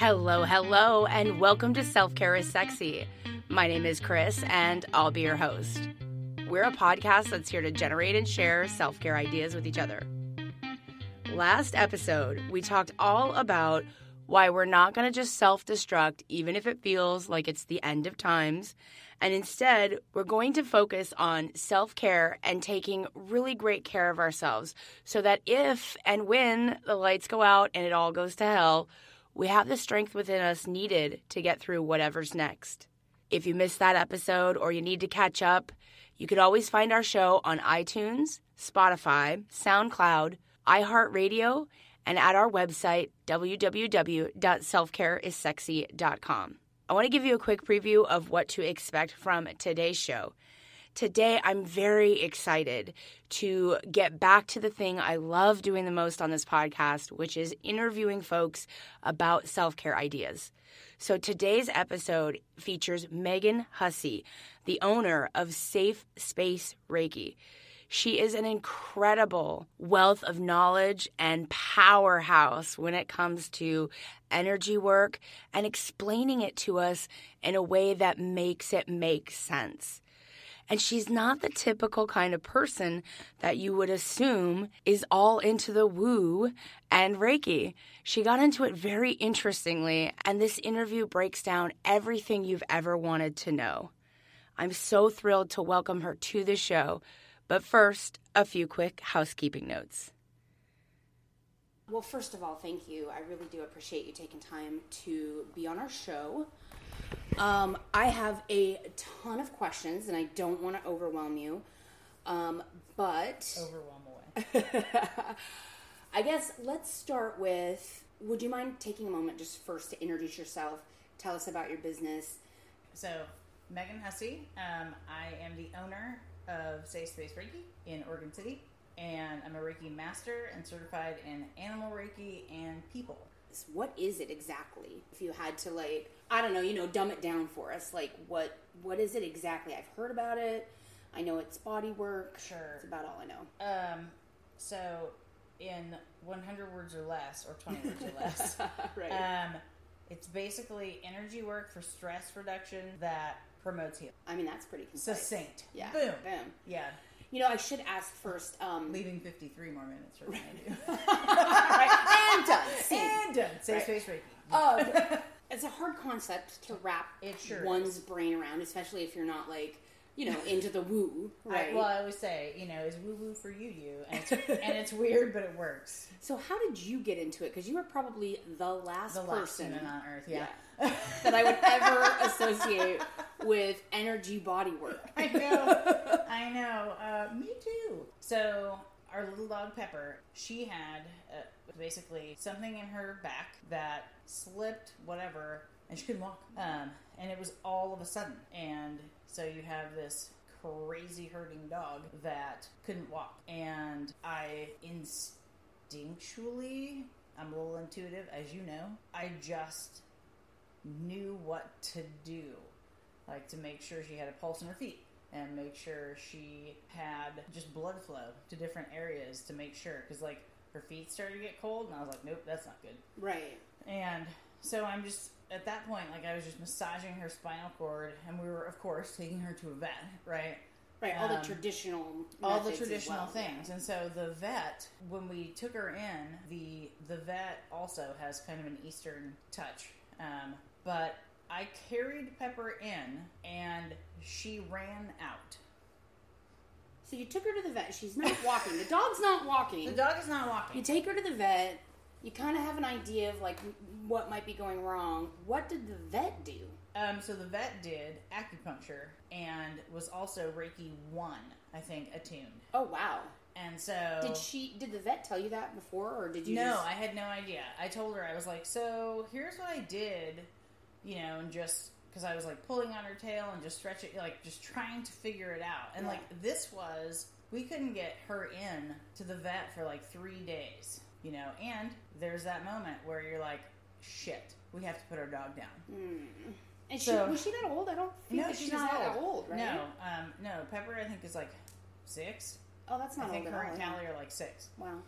Hello, hello, and welcome to Self Care is Sexy. My name is Kris, and I'll be your host. We're a podcast that's here to generate and share self care ideas with each other. Last episode, we talked all about why we're not going to just self destruct, even if it feels like it's the end of times. And instead, we're going to focus on self care and taking really great care of ourselves so that if and when the lights go out and it all goes to hell, we have the strength within us needed to get through whatever's next. If you missed that episode or you need to catch up, you can always find our show on iTunes, Spotify, SoundCloud, iHeartRadio, and at our website, www.selfcareissexy.com. I want to give you a quick preview of what to expect from today's show. Today, I'm very excited to get back to the thing I love doing the most on this podcast, which is interviewing folks about self care ideas. So, today's episode features Megan Hussey, the owner of Safe Space Reiki. She is an incredible wealth of knowledge and powerhouse when it comes to energy work and explaining it to us in a way that makes it make sense. And she's not the typical kind of person that you would assume is all into the woo and Reiki. She got into it very interestingly, and this interview breaks down everything you've ever wanted to know. I'm so thrilled to welcome her to the show. But first, a few quick housekeeping notes. Well, first of all, thank you. I really do appreciate you taking time to be on our show. Um, I have a ton of questions, and I don't want to overwhelm you. Um, but overwhelm away. I guess let's start with. Would you mind taking a moment just first to introduce yourself? Tell us about your business. So, Megan Hussey. Um, I am the owner of Safe Space Reiki in Oregon City, and I'm a Reiki master and certified in animal Reiki and people. What is it exactly? If you had to like, I don't know, you know, dumb it down for us. Like, what what is it exactly? I've heard about it. I know it's body work. Sure, that's about all I know. Um, so in 100 words or less, or 20 words or less, right. Um, it's basically energy work for stress reduction that promotes healing. I mean, that's pretty concise. succinct. Yeah. Boom. Boom. Yeah. You know, I should ask first. Um, Leaving 53 more minutes for right. right. And done. And done. Safe Right. space Reiki. Oh, it's a hard concept to wrap It sure one's is. brain around, especially if you're not like, you know, into the woo. Right. I, well, I always say, you know, is woo woo for you, you, and it's, and it's weird, but it works. so, how did you get into it? Because you were probably the last The person human on Earth, yeah. that I would ever associate with energy body work. I know, I know. Uh, me too. So our little dog Pepper, she had uh, basically something in her back that slipped, whatever, and she couldn't walk. Um, and it was all of a sudden, and so you have this crazy hurting dog that couldn't walk, and I instinctually. I'm a little intuitive, as you know. I just knew what to do like to make sure she had a pulse in her feet and make sure she had just blood flow to different areas to make sure because like her feet started to get cold and i was like nope that's not good Right. and so i'm just at that point like i was just massaging her spinal cord and we were of course taking her to a vet right Right. All the Um, traditional. all the traditional well. things. And so the vet, when we took her in, the the vet also has kind of an Eastern touch. Um, but I carried Pepper in, and she ran out. So you took her to the vet. She's not walking. The dog's not walking. The dog is not walking. You take her to the vet. You kind of have an idea of like what might be going wrong. What did the vet do? Um, so the vet did acupuncture and was also Reiki one, I think, attuned. Oh wow! And so Did she? Did the vet tell you that before, or did you? no, just- I had no idea. I told her I was like, so here's what I did, you know, and just because I was like pulling on her tail and just stretching, like just trying to figure it out. And Yeah. like this was, we couldn't get her in to the vet for like three days, you know. And there's that moment where you're like, shit, we have to put our dog down. Hmm. And So- she was she that old? I don't think no, she's she's not that old. right? No, um, no. Pepper, I think is like six. Oh, that's not. I think old her and. Callie are like six. Wow.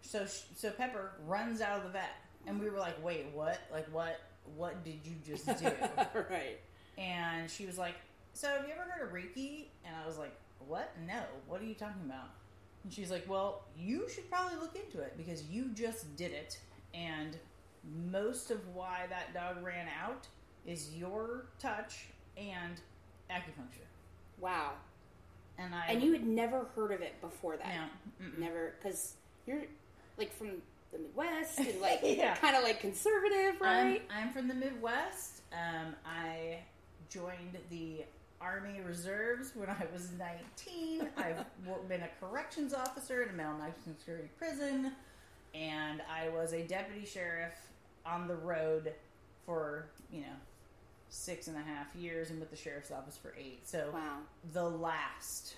So so Pepper runs out of the vet, and we were like, "Wait, what? Like what? What did you just do? right. and she was like, so have you ever heard of Reiki? And I was like, what? No. What are you talking about? And she's like, well, you should probably look into it because you just did it, and most of why that dog ran out is your touch and acupuncture. Wow. And I And you had never heard of it before that. no, mm-mm. Never, because you're like from the Midwest and like Yeah. kind of like conservative, right? I'm, I'm from the Midwest. Um, I joined the Army Reserves when I was 19. I've been a corrections officer in a maximum security prison, and I was a deputy sheriff on the road for you know six and a half years, and with the sheriff's office for eight. So wow. the last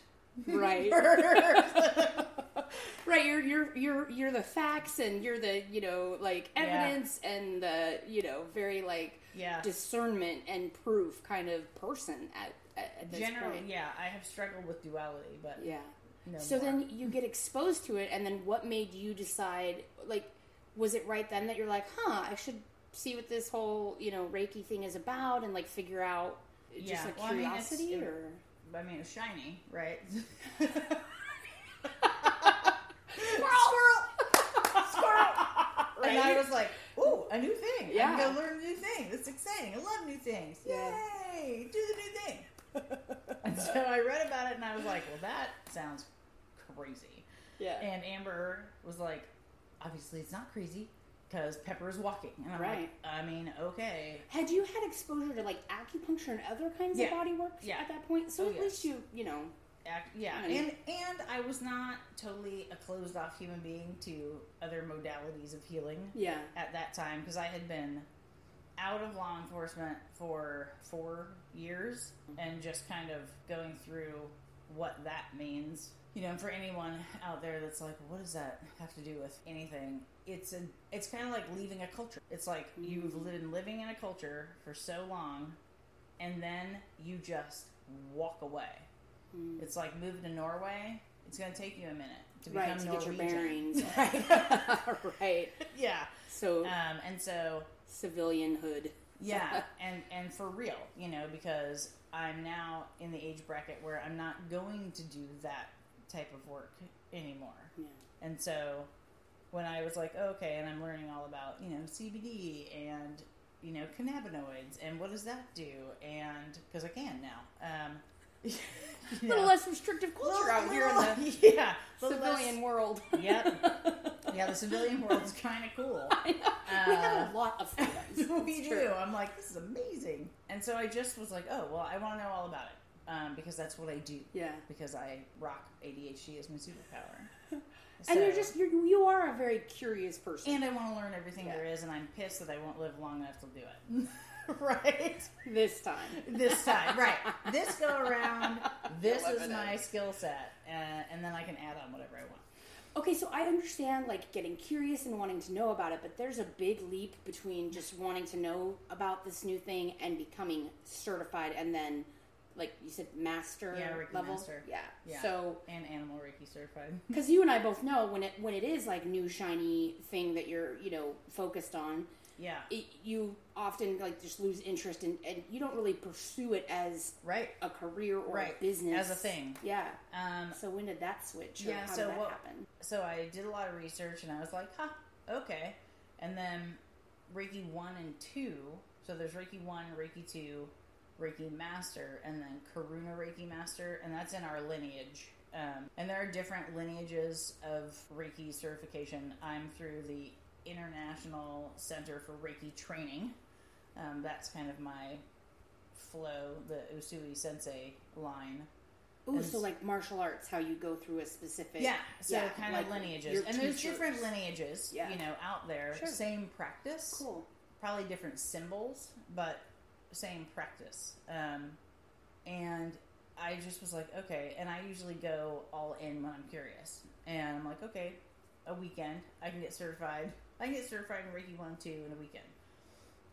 Right. right. You're you're you're you're the facts and you're the you know like Yeah. evidence and the you know very like yeah. discernment and proof kind of person at at, at this Generally, point. yeah, I have struggled with duality, but Yeah. no so more. then you get exposed to it, and then what made you decide? Like, was it right then that you're like, huh, I should see what this whole you know Reiki thing is about, and like figure out just Yeah. like Well, I mean, curiosity, or I mean, it was shiny, right? squirrel. And I was like, ooh, a new thing. Yeah. I'm going to learn a new thing. That's exciting. I love new things. Yeah. Yay! Do the new thing. and so I read about it and I was like, well, that sounds crazy. yeah. And Amber was like, obviously it's not crazy because Pepper is walking. And I'm Right. like, I mean, okay. Had you had exposure to like acupuncture and other kinds Yeah. of body work Yeah. at that point? So Oh, at yes. least you, you know, Act, yeah, and and I was not totally a closed off human being to other modalities of healing. yeah, at that time because I had been out of law enforcement for four years and just kind of going through what that means. You know, for anyone out there that's like, what does that have to do with anything? It's a, it's kind of like leaving a culture. It's like you've been living in a culture for so long, and then you just walk away. Mm. It's like moving to Norway. It's going to take you a minute to become right to get your Norwegian. bearings, right, right. yeah. So Um, and so civilianhood. Yeah, and and for real, you know, because I'm now in the age bracket where I'm not going to do that type of work anymore. yeah. And so when I was like, okay, and I'm learning all about, you know, CBD and you know, cannabinoids and what does that do? And because I can now. Um you A little less restrictive culture out here in the yeah, little less- civilian world. Yep. Yeah, the civilian world is kind of cool. Know. we have a lot of freedoms. we do. true. I'm like, this is amazing. And so I just was like, oh, well, I want to know all about it um, because that's what I do. Yeah. Because I rock ADHD as my superpower. And you're just you're, you are a very curious person. and I want to learn everything Yeah. there is, and I'm pissed that I won't live long enough to do it. right? this time, This time, right? This go around. This is my skill set, uh, and then I can add on whatever I want. Okay, so I understand like getting curious and wanting to know about it, but there's a big leap between just wanting to know about this new thing and becoming certified and then like you said master Yeah, Reiki level. master. Yeah. Yeah. So And animal Reiki certified. cuz you and I both know when it when it is like new shiny thing that you're, you know, focused on, Yeah. it, you often like just lose interest in, and you don't really pursue it as Right. a career or Right, a business as a thing. Yeah. Um, So when did that switch? Yeah, so what- happen? so I did a lot of research and I was like, huh, okay. And then Reiki 1 and 2, so there's Reiki 1, Reiki 2, Reiki Master, and then Karuna Reiki Master, and that's in our lineage. Um, and there are different lineages of Reiki certification. I'm through the International Center for Reiki Training. Um, that's kind of my flow, the Usui Sensei line. Ooh, and so like martial arts, how you go through a specific Yeah, so yeah, kind like of lineages, and there's different lineages, Yeah. you know, out there. Sure. Same practice, Cool. probably different symbols, but same practice. Um, and I just was like, okay, and I usually go all in when I'm curious, and I'm like, okay, a weekend, I can get certified. I can get certified in Reiki one, two in a weekend,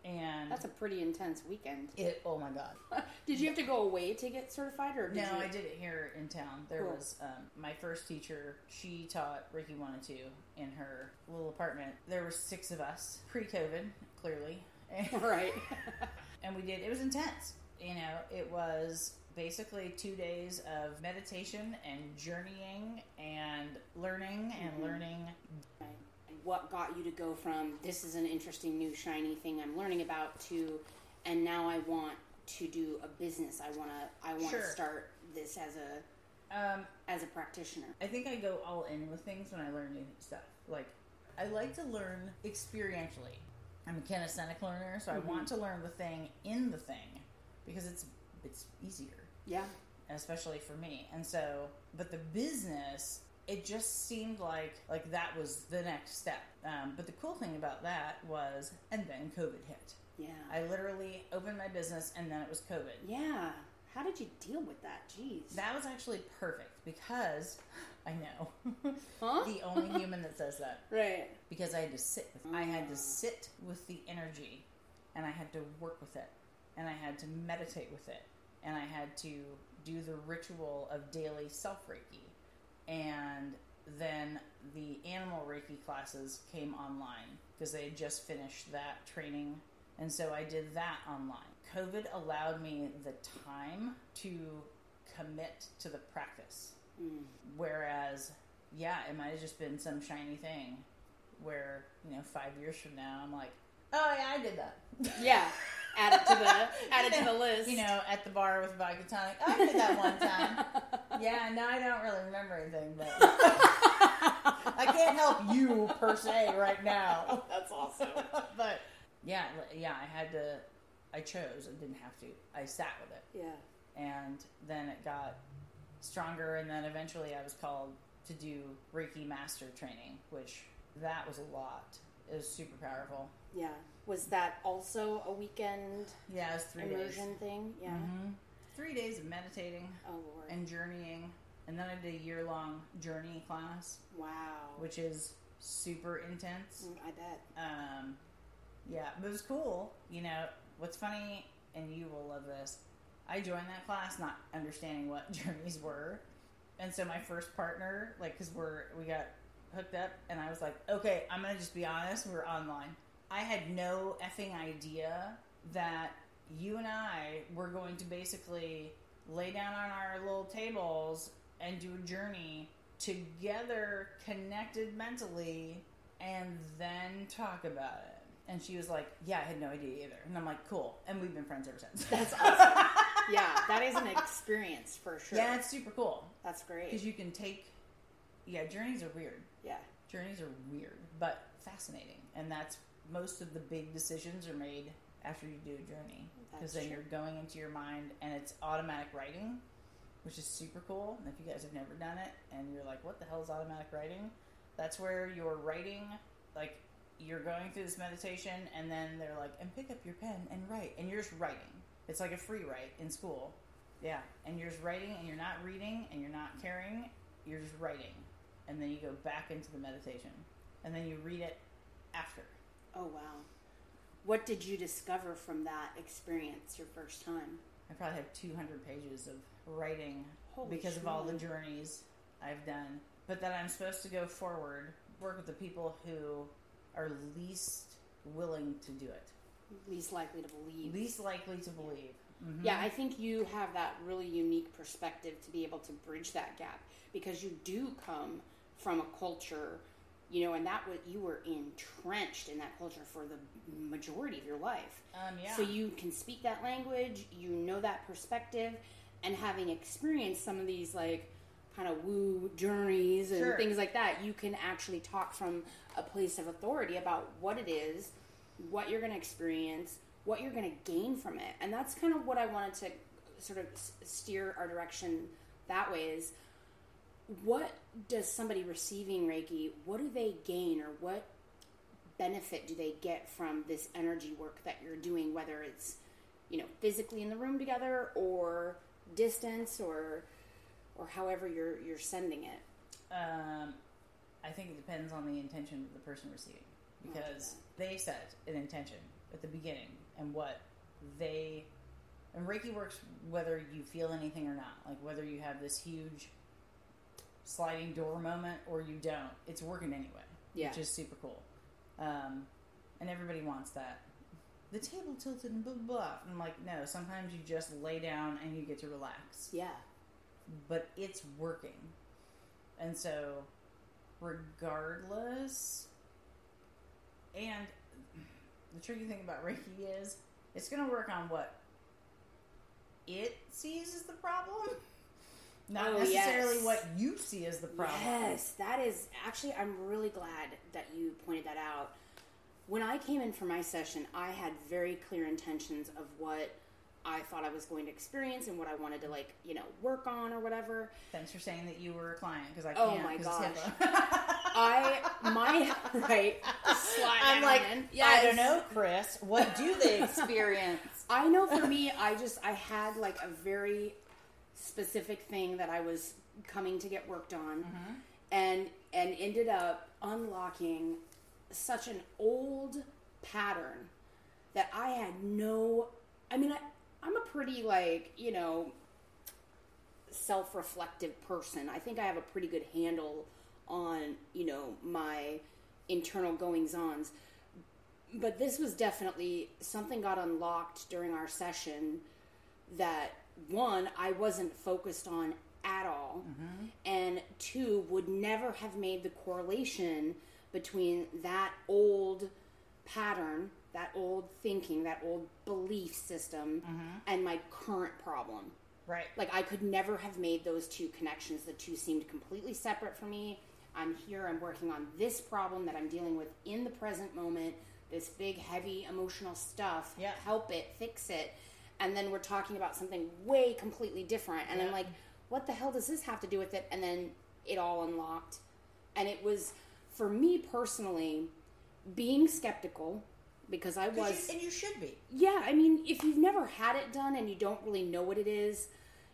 and That's a pretty intense weekend. it. Oh my god! Did you have to go away to get certified, or did No, you? I did it here in town. There Cool. was um, my first teacher. She taught Reiki one and two in her little apartment. There were six of us pre-COVID, clearly, right. and we did. It was intense. You know, it was basically two days of meditation and journeying and learning and Mm-hmm. learning. What got you to go from this is an interesting new shiny thing I'm learning about to and now I want to do a business. I want to I want Sure. to start this as a Um, as a practitioner. I think I go all in with things when I learn new stuff. Like, I like to learn experientially. I'm a kinesthetic learner, so I want to learn the thing in the thing because it's it's easier. Yeah. especially for me. And so, but the business, it just seemed like like that was the next step. Um, but the cool thing about that was, and then COVID hit. Yeah. I literally opened my business, and then it was COVID. yeah. How did you deal with that? Jeez. That was actually perfect because I know Huh? the only human that says that right. because I had to sit with I had to sit with the energy and I had to work with it and I had to meditate with it and I had to do the ritual of daily self Reiki and then the animal Reiki classes came online because they had just finished that training and so I did that online. COVID allowed me the time to commit to the practice. Mm. Whereas, yeah, it might have just been some shiny thing where, you know, five years from now, I'm like, oh, yeah, I did that. Yeah. Add it to the add it to the list. You know, at the bar with vodka tonic. Oh, I did that one time. yeah, no, I don't really remember anything, but I can't help you per se right now. That's awesome. but yeah, yeah, I had to. I chose. I didn't have to. I sat with it, Yeah. and then it got stronger, and then eventually I was called to do Reiki Master training, which that was a lot. It was super powerful. Yeah. Was that also a weekend Yeah, it was three immersion days. thing? Yeah. hmm Three days of meditating Oh and journeying, and then I did a year long journey class, wow. which is super intense. Mm, I bet. Um, yeah, but it was cool. You know, what's funny, and you will love this. I joined that class not understanding what journeys were, and so my first partner, like, because we're we got hooked up, and I was like, okay, I'm gonna just be honest, we're online. I had no effing idea that you and I were going to basically lay down on our little tables and do a journey together, connected mentally, and then talk about it. And she was like, "Yeah, I had no idea either." And I'm like, "Cool." And we've been friends ever since. That's awesome. yeah, that is an experience for sure. yeah, it's super cool That's great. because you can take. Yeah, journeys are weird. yeah. Journeys are weird, but fascinating, and that's most of the big decisions are made after you do a journey because then true. you're going into your mind and it's automatic writing, which is super cool. And if you guys have never done it and you're like, "What the hell is automatic writing?" That's where you're writing, like you're going through this meditation, and then they're like, "And pick up your pen and write," and you're just writing. It's like a free write in school, yeah. And you're just writing, and you're not reading, and you're not caring. You're just writing, and then you go back into the meditation, and then you read it after. Oh wow. What did you discover from that experience your first time? I probably have 200 pages of writing Holy because of all the journeys I've done. But that I'm supposed to go forward, work with the people who are least willing to do it, Least likely to believe. least likely to believe. Mhm. Yeah, I think you have that really unique perspective to be able to bridge that gap because you do come from a culture, you know, and that was you were entrenched in that culture for the majority of your life. Um, yeah. So you can speak that language, you know that perspective, and having experienced some of these like kind of woo journeys and Sure. things like that, you can actually talk from a place of authority about what it is, what you're going to experience, what you're going to gain from it. And that's kind of what I wanted to sort of steer our direction that way is what does somebody receiving Reiki, what do they gain or what benefit do they get from this energy work that you're doing, whether it's, you know, physically in the room together or distance or or however you're you're sending it. Um, I think it depends on the intention of the person receiving because they set an intention at the beginning and what they and Reiki works whether you feel anything or not. Like whether you have this huge sliding door moment or you don't, it's working anyway, Yeah. which is super cool. Um, and everybody wants that. the table tilted and blah blah. blah. And I'm like, no. Sometimes you just lay down and you get to relax. Yeah. But it's working, and so regardless. And the tricky thing about Reiki is it's going to work on what it sees as the problem, not Oh, necessarily yes. what you see as the problem. Yes, that is actually, I'm really glad that you pointed that out. When I came in for my session, I had very clear intentions of what I thought I was going to experience and what I wanted to, like, you know, work on or whatever. Thanks for saying that you were a client because I Oh can't. my 'cause it's gosh. I, my, right, slide I'm like, in. I don't know, Kris. What do they experience? I know for me, I just I had like a very specific thing that I was coming to get worked on, mm-hmm. and and ended up unlocking such an old pattern that I had no. I mean, I, I'm a pretty like you know self-reflective person. I think I have a pretty good handle on you know my internal goings-ons but this was definitely something got unlocked during our session that one I wasn't focused on at all, mm-hmm. and two would never have made the correlation between that old pattern, that old thinking, that old belief system, mm-hmm. and my current problem. Right. Like I could never have made those two connections. The two seemed completely separate for me. I'm here, I'm working on this problem that I'm dealing with in the present moment, this big heavy emotional stuff. Yeah. Help it, fix it. And then we're talking about something way completely different. And I'm like, what the hell does this have to do with it? And then it all unlocked. And it was for me personally being skeptical because i was you- and you should be. yeah, I mean, if you've never had it done and you don't really know what it is,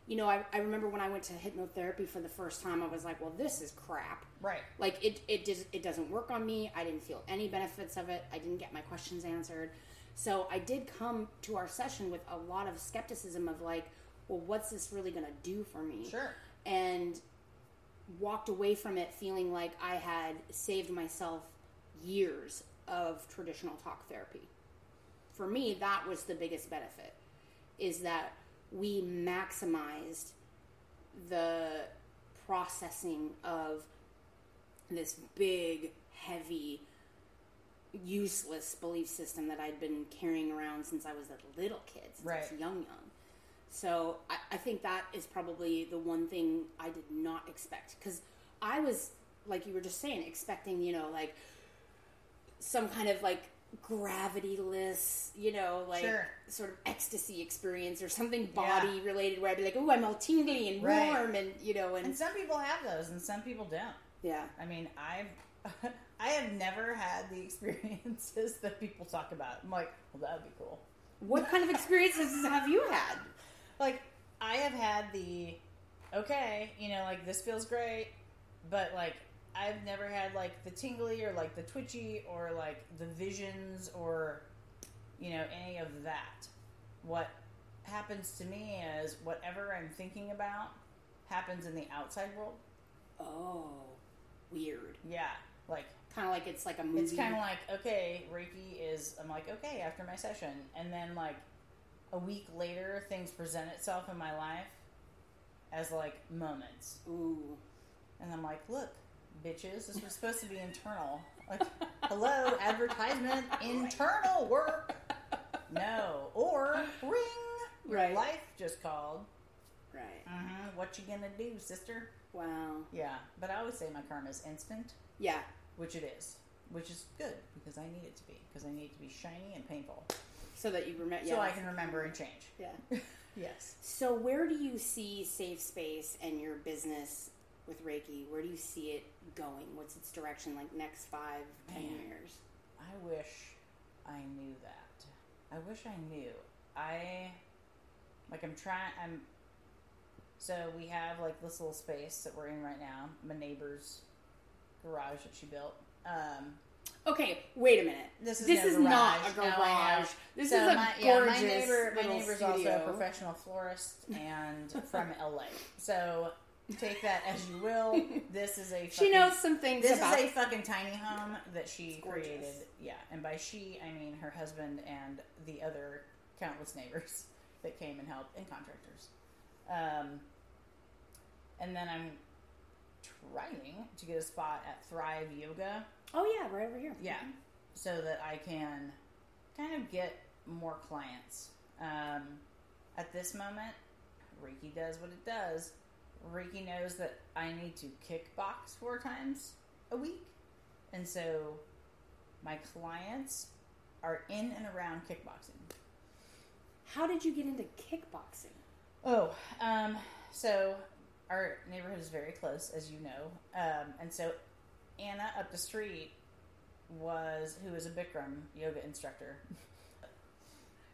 you know, I, I remember when I went to hypnotherapy for the first time, I was like, well, this is crap. Right. Like it, it does, it doesn't work on me. I didn't feel any benefits of it. I didn't get my questions answered. So I did come to our session with a lot of skepticism of like, well, what's this really going to do for me? Sure. And walked away from it feeling like I had saved myself years of traditional talk therapy. For me, that was the biggest benefit is that we maximized the processing of this big, heavy, useless belief system that I'd been carrying around since I was a little kid, since I was Right. young, young. So I, I think that is probably the one thing I did not expect because I was, like you were just saying, expecting, you know, like some kind of like gravityless, you know, like Sure. sort of ecstasy experience or something Yeah. body related where I'd be like, oh, I'm all tingly and Right. warm and, you know, and, And some people have those, and some people don't. yeah. I mean, I've I have never had the experiences that people talk about. I'm like, well, that would be cool. What kind of experiences have you had? Like, I have had the okay, you know, like this feels great, but like I've never had like the tingly or like the twitchy or like the visions or you know any of that. What happens to me is whatever I'm thinking about happens in the outside world. Oh, weird. Yeah, like Kind of like it's like a movie. It's kind of like okay, Reiki is. I'm like okay after my session, and then like a week later, things present itself in my life as like moments, Ooh. and I'm like, look, bitches, this was supposed to be internal. Like, hello, advertisement, internal work. No, or ring. Your Right. life just called. Right. Mm-hmm. What you gonna do, sister? Wow. Yeah, but I always say my karma is instant. Yeah. which it is, which is good because I need it to be because I need it to be shiny and painful, So that you remember. so I can remember and change. Yeah. Yes. So where do you see Safe Space and your business with Reiki? Where do you see it going? What's its direction? Like next five, ten Man. years? I wish I knew that. I wish I knew. I like I'm trying. I'm. So we have like this little space that we're in right now. My neighbor's garage that she built. Um, Okay, wait a minute. This is this no is not a garage. No, I This so is a my, gorgeous yeah, my neighbor, my neighbor's studio. also a professional florist and from LA. So take that as you will. This is a She knows some things This about is a fucking tiny home that she created. Yeah, and by she I mean her husband and the other countless neighbors that came and helped and contractors. Um, and then I'm trying to get a spot at Thrive Yoga. Oh yeah, right over here. Yeah, so that I can kind of get more clients. Um, at this moment, Reiki does what it does. Reiki knows that I need to kickbox four times a week, and so my clients are in and around kickboxing. How did you get into kickboxing? Oh, um, so our neighborhood is very close, as you know, um, and so Anna up the street was who was a Bikram yoga instructor.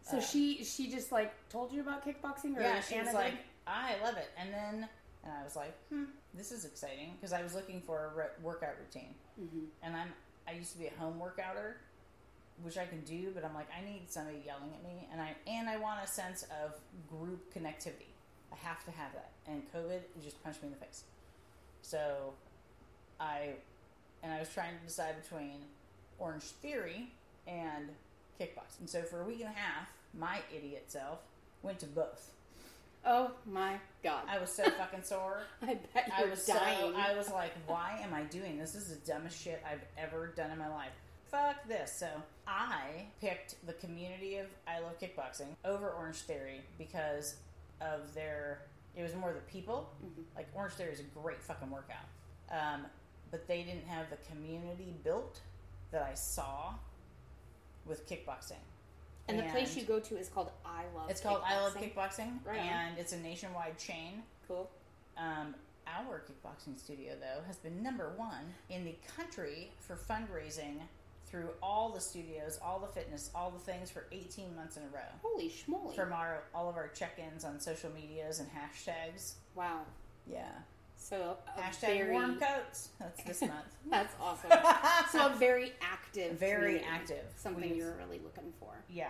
So Uh, she she just like told you about kickboxing, or yeah, she Anna was did? like, I love it, and then and I was like, hmm, this is exciting because I was looking for a re- workout routine, Mhm. and I'm I used to be a home workouter, which I can do, but I'm like I need somebody yelling at me, and I and I want a sense of group connectivity. I have to have that, and COVID just punched me in the face. So, I and I was trying to decide between Orange Theory and kickboxing. And so for a week and a half, my idiot self went to both. Oh my god! I was so fucking sore. I bet I you're was dying. so I was like, why am I doing this? This is the dumbest shit I've ever done in my life. Fuck this. So I picked the community of I Love Kickboxing over Orange Theory because of their. It was more the people. Mm-hmm. Like Orange Theory is a great fucking workout, um, but they didn't have the community built that I saw with kickboxing. and the place you go to is called I Love. It's called I Love Kickboxing. Kickboxing, Right and it's a nationwide chain. Cool. Um, our kickboxing studio, though, has been number one in the country for fundraising through all the studios, all the fitness, all the things for 18 months in a row. Holy schmoly! From our all of our check-ins on social medias and hashtags. wow. Yeah. So Hashtag very, warm coats. That's this month. That's awesome. so a very active, Very active. Something you're really looking for. Yeah.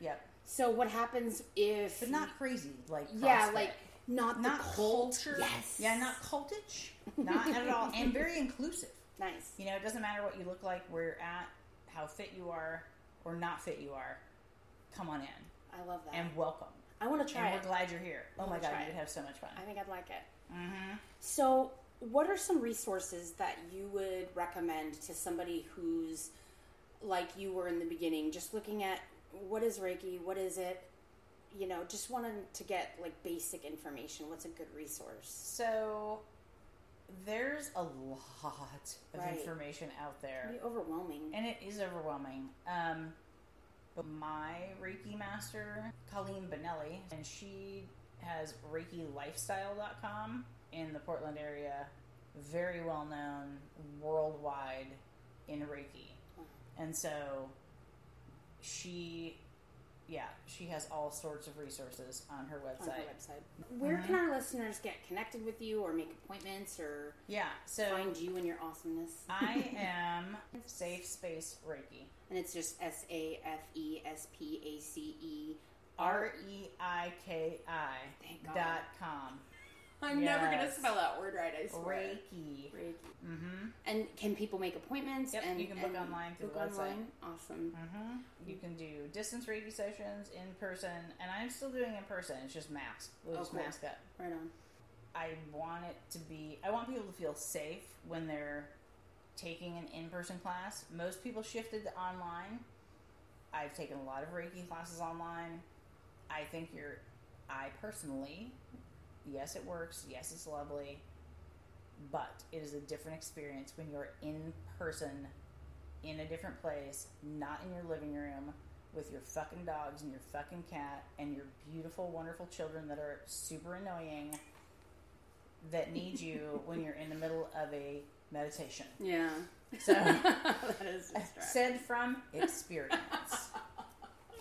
Yep. So what happens if? But not crazy like yeah, like not, not culture. Yes. Yeah, not cultish. Not at all. And very inclusive. Nice. You know, it doesn't matter what you look like, where you're at, how fit you are, or not fit you are. Come on in I love that. and welcome. I want to try and it. we're glad you're here. Oh my god, you would have so much fun. I think I'd like it. Mm-hmm. So, what are some resources that you would recommend to somebody who's like you were in the beginning, just looking at what is Reiki, what is it, you know, just wanting to get like basic information. What's a good resource? So there's a lot of Right. information out there. It'd be overwhelming. and it is overwhelming. Um, but my Reiki master, Colleen Benelli, and she has ReikiLifestyle.com in the Portland area, very well known worldwide in Reiki. And so she, yeah, she has all sorts of resources on her on her website. website. Where uh-huh. can our listeners get connected with you or make appointments or Yeah, so find you and your awesomeness? I am Safe Space Reiki. and it's just S A F E S P A C E R E I K I dot com. I'm never gonna spell that word right. I swear. Reiki. Reiki. Mm-hmm. And can people make appointments? Yep, and you can book online through book the website. online? Awesome. Mm-hmm. You can do distance Reiki sessions in person, and I'm still doing in person. It's just mask. We'll Oh, just cool. mask up. Right on. I want it to be. I want people to feel safe when they're taking an in-person class. Most people shifted to online. I've taken a lot of Reiki classes online. I think you're. I personally, yes, it works. Yes, it's lovely, but it is a different experience when you're in person, in a different place, not in your living room. With your fucking dogs and your fucking cat and your beautiful, wonderful children that are super annoying that need you when you're in the middle of a meditation. Yeah. So, that is said from experience.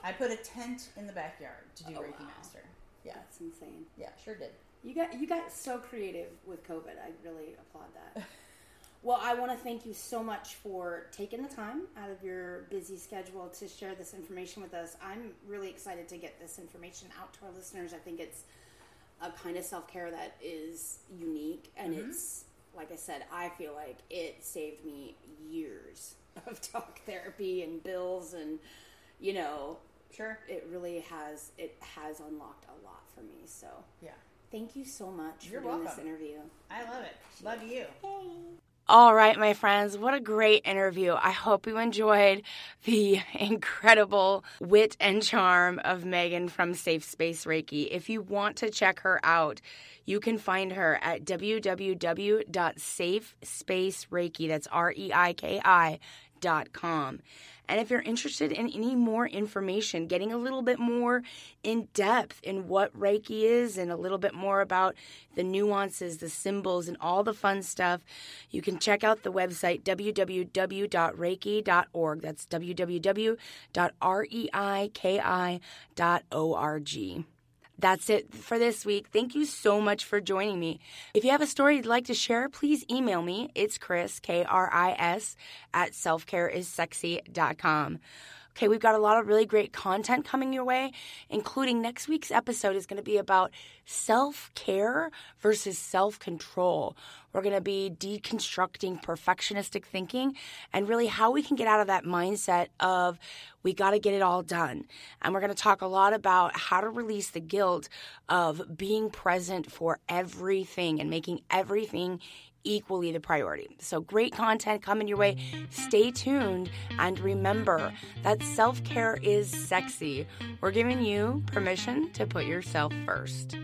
I put a tent in the backyard to do Oh, Reiki wow. Master. Yeah, That's insane. yeah, sure did. You got you got so creative with COVID. I really applaud that. well, I want to thank you so much for taking the time out of your busy schedule to share this information with us. I'm really excited to get this information out to our listeners. I think it's a kind of self care that is unique, and Mm-hmm. it's like I said, I feel like it saved me years of talk therapy and bills, and you know, Sure. it really has it has unlocked a lot for me. So Yeah. Thank you so much You're for doing welcome. this interview. I love it. Love you. All right, my friends, what a great interview. I hope you enjoyed the incredible wit and charm of Megan from Safe Space Reiki. If you want to check her out, you can find her at www.safespacereiki. That's R E I K I dot And if you're interested in any more information, getting a little bit more in depth in what Reiki is and a little bit more about the nuances, the symbols, and all the fun stuff, you can check out the website www.reiki.org. That's www.reiki.org. That's it for this week. Thank you so much for joining me. If you have a story you'd like to share, please email me. It's Kris, K R I S, at selfcareissexy.com. Okay, we've got a lot of really great content coming your way, including next week's episode is going to be about self care versus self control. We're going to be deconstructing perfectionistic thinking and really how we can get out of that mindset of we got to get it all done. And we're going to talk a lot about how to release the guilt of being present for everything and making everything equally the priority. So great content coming your way. Stay tuned and remember that self care is sexy. We're giving you permission to put yourself first.